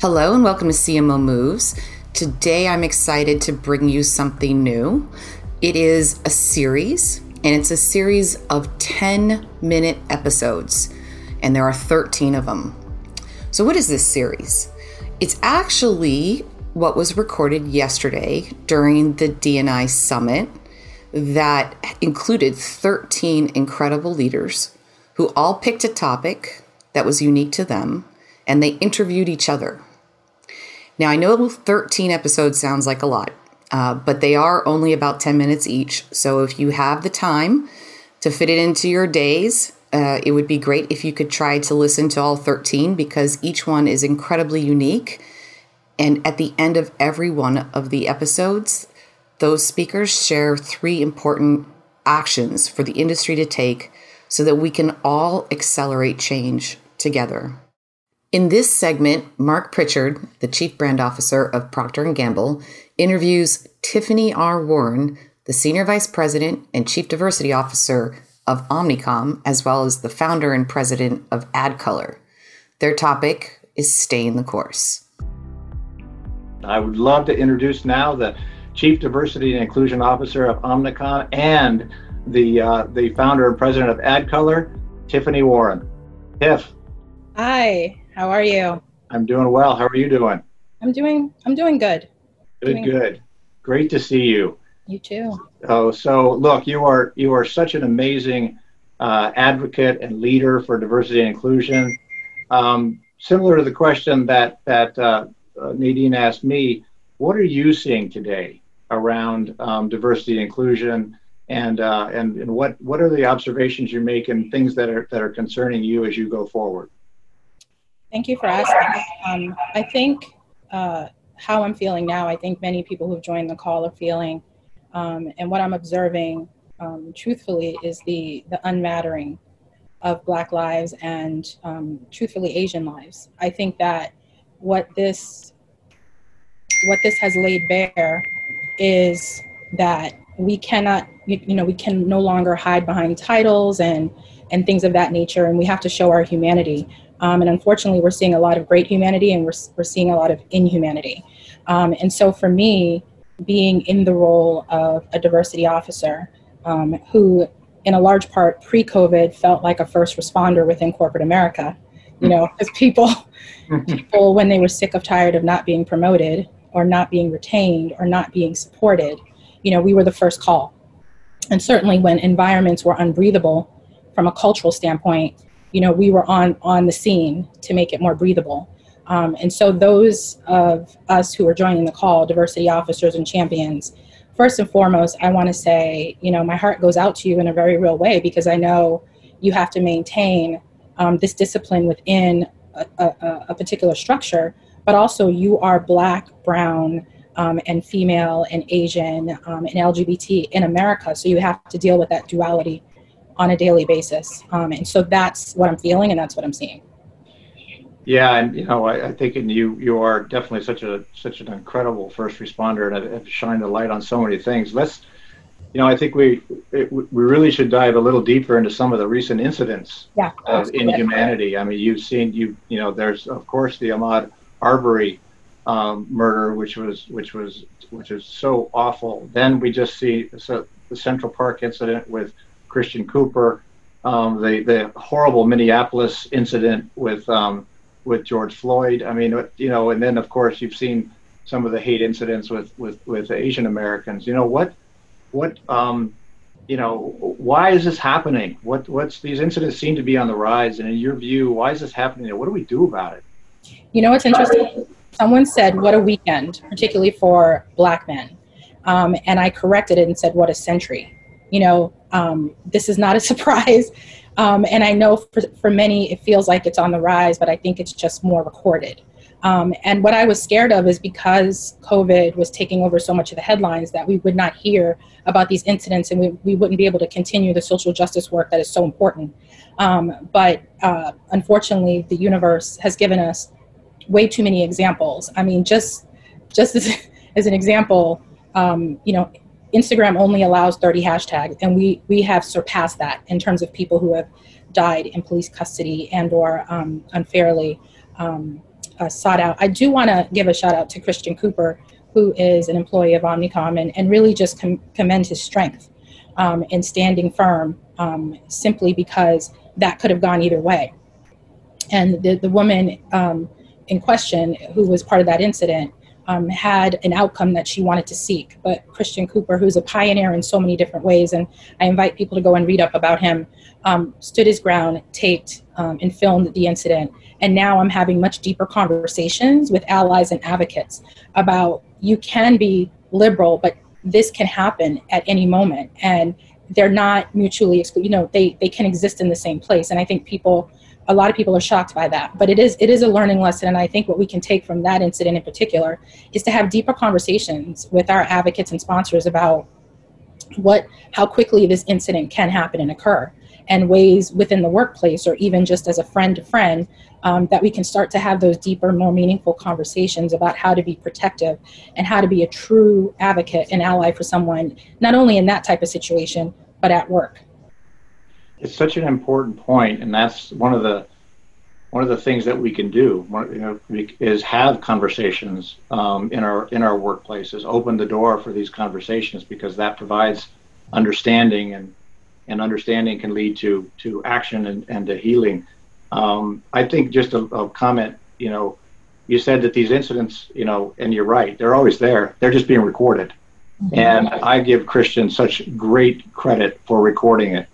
Hello and welcome to CMO Moves. Today I'm excited to bring you something new. It is a series, and it's a series of 10 minute episodes, and there are 13 of them. So, what is this series? It's actually what was recorded yesterday during the DNI summit that included 13 incredible leaders who all picked a topic that was unique to them and they interviewed each other. Now, I know 13 episodes sounds like a lot, uh, but they are only about 10 minutes each. So if you have the time to fit it into your days, uh, it would be great if you could try to listen to all 13 because each one is incredibly unique and at the end of every one of the episodes, those speakers share three important actions for the industry to take so that we can all accelerate change together. In this segment, Mark Pritchard, the Chief Brand Officer of Procter & Gamble, interviews Tiffany R. Warren, the Senior Vice President and Chief Diversity Officer of Omnicom, as well as the founder and president of AdColor. Their topic is Staying the Course. I would love to introduce now the Chief Diversity and Inclusion Officer of Omnicom and the uh, the founder and president of AdColor, Tiffany Warren. Tiff. Hi, how are you? I'm doing well. How are you doing? I'm doing I'm doing good. Good, doing good. Great to see you. You too. Oh, so look, you are you are such an amazing uh, advocate and leader for diversity and inclusion. Um, similar to the question that that uh, uh, Nadine asked me, what are you seeing today around um, diversity and inclusion, and uh, and and what what are the observations you make and things that are that are concerning you as you go forward? Thank you for asking. Um, I think uh, how I'm feeling now. I think many people who've joined the call are feeling, um, and what I'm observing, um, truthfully, is the the unmattering of Black lives and, um, truthfully, Asian lives. I think that what this what this has laid bare is that we cannot you know we can no longer hide behind titles and and things of that nature and we have to show our humanity um, and unfortunately we're seeing a lot of great humanity and we're, we're seeing a lot of inhumanity. Um, and so for me being in the role of a diversity officer um, who in a large part pre-covid felt like a first responder within corporate america you know because people people when they were sick of tired of not being promoted or not being retained or not being supported you know we were the first call. And certainly when environments were unbreathable from a cultural standpoint you know we were on on the scene to make it more breathable um, and so those of us who are joining the call diversity officers and champions first and foremost i want to say you know my heart goes out to you in a very real way because i know you have to maintain um, this discipline within a, a, a, particular structure, but also you are black, brown, um, and female, and Asian, um, and LGBT in America. So you have to deal with that duality on a daily basis. Um, and so that's what I'm feeling, and that's what I'm seeing. Yeah, and you know, I, I think and you you are definitely such a such an incredible first responder, and have, shined the light on so many things. Let's you know, I think we it, we really should dive a little deeper into some of the recent incidents yeah, of inhumanity. I mean, you've seen you you know, there's of course the Ahmaud Arbery um, murder, which was which was which is so awful. Then we just see so the Central Park incident with Christian Cooper. um, the the horrible Minneapolis incident with um, with George Floyd. I mean, you know, and then of course you've seen some of the hate incidents with with with Asian Americans. You know what what um, you know why is this happening? What what's these incidents seem to be on the rise, and in your view, why is this happening? What do we do about it? You know what's interesting? Someone said, "What a weekend," particularly for Black men, um, and I corrected it and said, "What a century." You know, um, this is not a surprise. Um, and I know for, for many it feels like it's on the rise, but I think it's just more recorded. Um, and what I was scared of is because COVID was taking over so much of the headlines that we would not hear about these incidents and we, we wouldn't be able to continue the social justice work that is so important. Um, but uh, unfortunately, the universe has given us way too many examples. I mean, just just as, as an example, um, you know, Instagram only allows 30 hashtags, and we we have surpassed that in terms of people who have died in police custody and or um, unfairly um, uh, sought out. I do want to give a shout out to Christian Cooper, who is an employee of Omnicom, and, and really just com- commend his strength um, in standing firm, um, simply because that could have gone either way. And the the woman um, in question, who was part of that incident, um, had an outcome that she wanted to seek. But Christian Cooper, who's a pioneer in so many different ways, and I invite people to go and read up about him, um, stood his ground, taped um, and filmed the incident. And now I'm having much deeper conversations with allies and advocates about you can be liberal, but this can happen at any moment. And they're not mutually exclusive. You know, they, they can exist in the same place. And I think people a lot of people are shocked by that but it is it is a learning lesson. And i think what we can take from that incident in particular is to have deeper conversations with our advocates and sponsors about what how quickly this incident can happen and occur and ways within the workplace or even just as a friend to friend um, that we can start to have those deeper more meaningful conversations about how to be protective and how to be a true advocate and ally for someone not only in that type of situation but at work it's such an important point, and that's one of the one of the things that we can do you know, is have conversations um, in our in our workplaces. Open the door for these conversations because that provides understanding, and and understanding can lead to to action and, and to healing. Um, I think just a, a comment. You know, you said that these incidents, you know, and you're right. They're always there. They're just being recorded. Mm-hmm. And I give Christian such great credit for recording it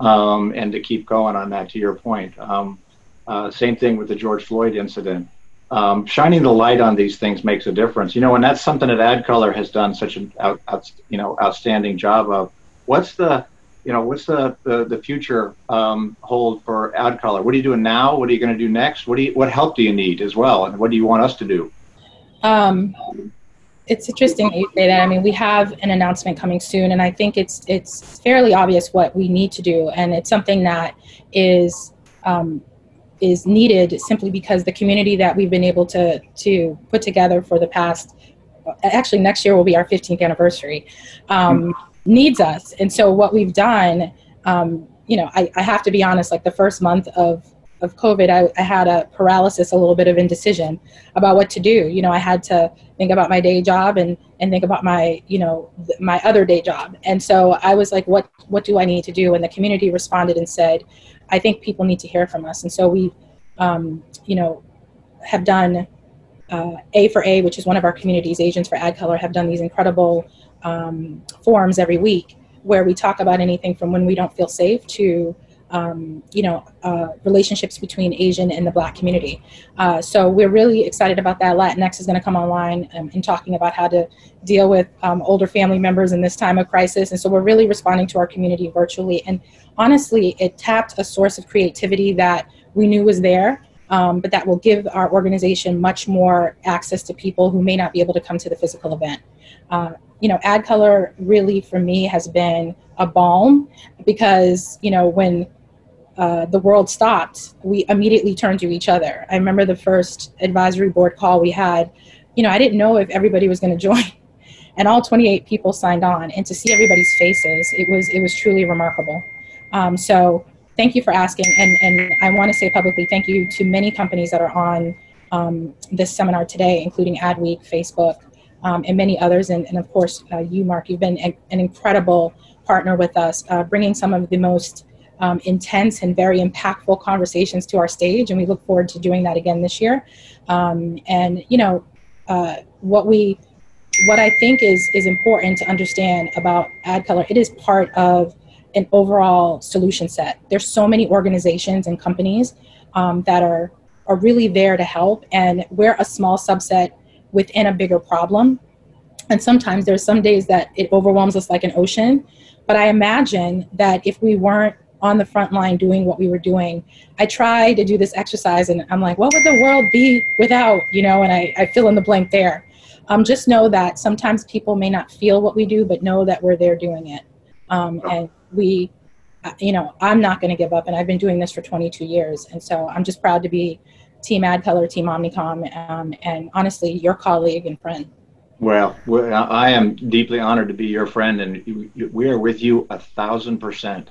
um, and to keep going on that, to your point. Um, uh, same thing with the George Floyd incident. Um, shining the light on these things makes a difference, you know, and that's something that AdColor has done such an out, out, you know outstanding job of. What's the you know what's the the, the future um, hold for AdColor? What are you doing now? What are you going to do next? What do you what help do you need as well, and what do you want us to do? It's interesting that you say that. I mean, we have an announcement coming soon, and I think it's it's fairly obvious what we need to do, and it's something that is um, is needed simply because the community that we've been able to to put together for the past actually next year will be our 15th anniversary um, needs us, and so what we've done. Um, you know, I, I have to be honest. Like the first month of of COVID, I, I, had a paralysis, a little bit of indecision about what to do. You know, I had to think about my day job and, and think about my, you know, th- my other day job. And so I was like, what, what do I need to do? And the community responded and said, I think people need to hear from us. And so we, um, you know, have done uh, A for A, which is one of our communities, Asians for AdColor, have done these incredible um, forums every week where we talk about anything from when we don't feel safe to um, you know, uh, relationships between Asian and the Black community. Uh, so we're really excited about that. Latinx is going to come online um, and talking about how to deal with um, older family members in this time of crisis. And so we're really responding to our community virtually. And honestly, it tapped a source of creativity that we knew was there. Um, but that will give our organization much more access to people who may not be able to come to the physical event. Uh, you know, AdColor really for me has been a balm because you know when uh, the world stopped, we immediately turned to each other. I remember the first advisory board call we had. You know, I didn't know if everybody was going to join, and all 28 people signed on. And to see everybody's faces, it was it was truly remarkable. Um, so, thank you for asking, and and I want to say publicly thank you to many companies that are on um, this seminar today, including Adweek, Facebook, um, and many others, and, and of course uh, you, Mark. You've been a, an incredible partner with us, uh, bringing some of the most um, intense and very impactful conversations to our stage, and we look forward to doing that again this year. Um, and you know, uh, what we, what I think is is important to understand about AdColor, it is part of an overall solution set. There's so many organizations and companies um, that are are really there to help, and we're a small subset within a bigger problem. And sometimes there's some days that it overwhelms us like an ocean. But I imagine that if we weren't on the front line doing what we were doing. I try to do this exercise and I'm like, what would the world be without, you know, and I, I fill in the blank there. Um, just know that sometimes people may not feel what we do, but know that we're there doing it. Um, and we, uh, you know, I'm not going to give up and I've been doing this for 22 years. And so I'm just proud to be Team AdColor, Team Omnicom, um, and honestly, your colleague and friend. Well, I am deeply honored to be your friend, and we are with you a thousand percent.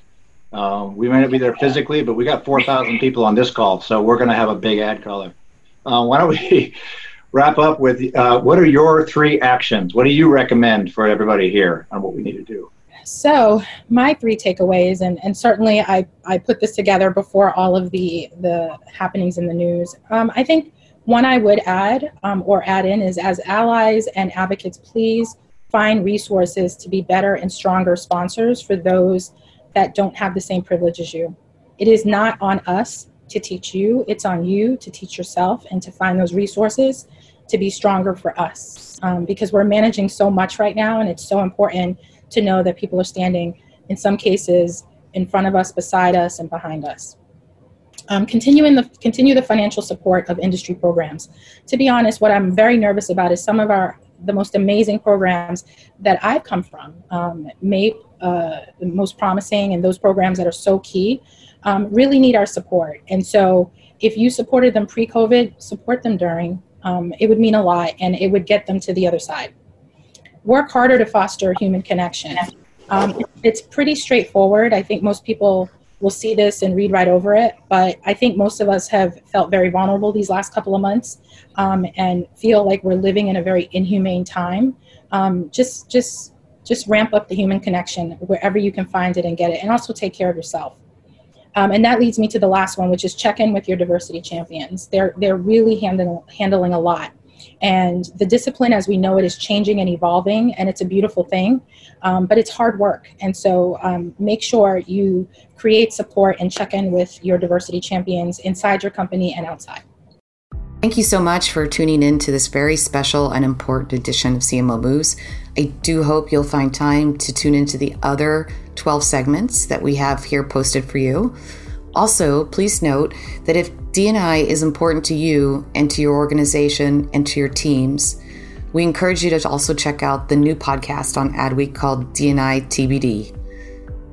Um, we may not be there physically, but we got 4,000 people on this call, so we're going to have a big AdColor. Uh, why don't we wrap up with uh, what are your three actions? What do you recommend for everybody here on what we need to do? So my three takeaways, and, and certainly I, I put this together before all of the, the happenings in the news. Um, I think one I would add um, or add in is as allies and advocates, please find resources to be better and stronger sponsors for those that don't have the same privilege as you. It is not on us to teach you, it's on you to teach yourself and to find those resources to be stronger for us. Um, because we're managing so much right now, and it's so important to know that people are standing, in some cases, in front of us, beside us, and behind us. Um, continuing the continue the financial support of industry programs. To be honest, what I'm very nervous about is some of our the most amazing programs that I've come from. Um, MAIP, uh, the most promising, and those programs that are so key, um, really need our support. And so, if you supported them pre-COVID, support them during. Um, it would mean a lot, and it would get them to the other side. Work harder to foster human connection. Um, it's pretty straightforward. I think most people will see this and read right over it. But I think most of us have felt very vulnerable these last couple of months um, and feel like we're living in a very inhumane time. Um, just, just, just ramp up the human connection wherever you can find it and get it, and also take care of yourself. Um, and that leads me to the last one, which is check in with your diversity champions. They're they're really handling handling a lot. And the discipline, as we know it, is changing and evolving, and it's a beautiful thing, um, but it's hard work. And so um, make sure you create support and check in with your diversity champions inside your company and outside. Thank you so much for tuning in to this very special and important edition of CMO Moves. I do hope you'll find time to tune into the other 12 segments that we have here posted for you. Also, please note that if DNI is important to you and to your organization and to your teams, we encourage you to also check out the new podcast on Adweek called DNI TBD.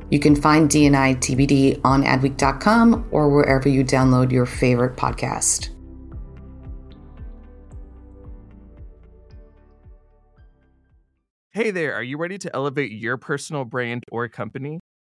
You can find DNI TBD on adweek.com or wherever you download your favorite podcast. Hey there, are you ready to elevate your personal brand or company?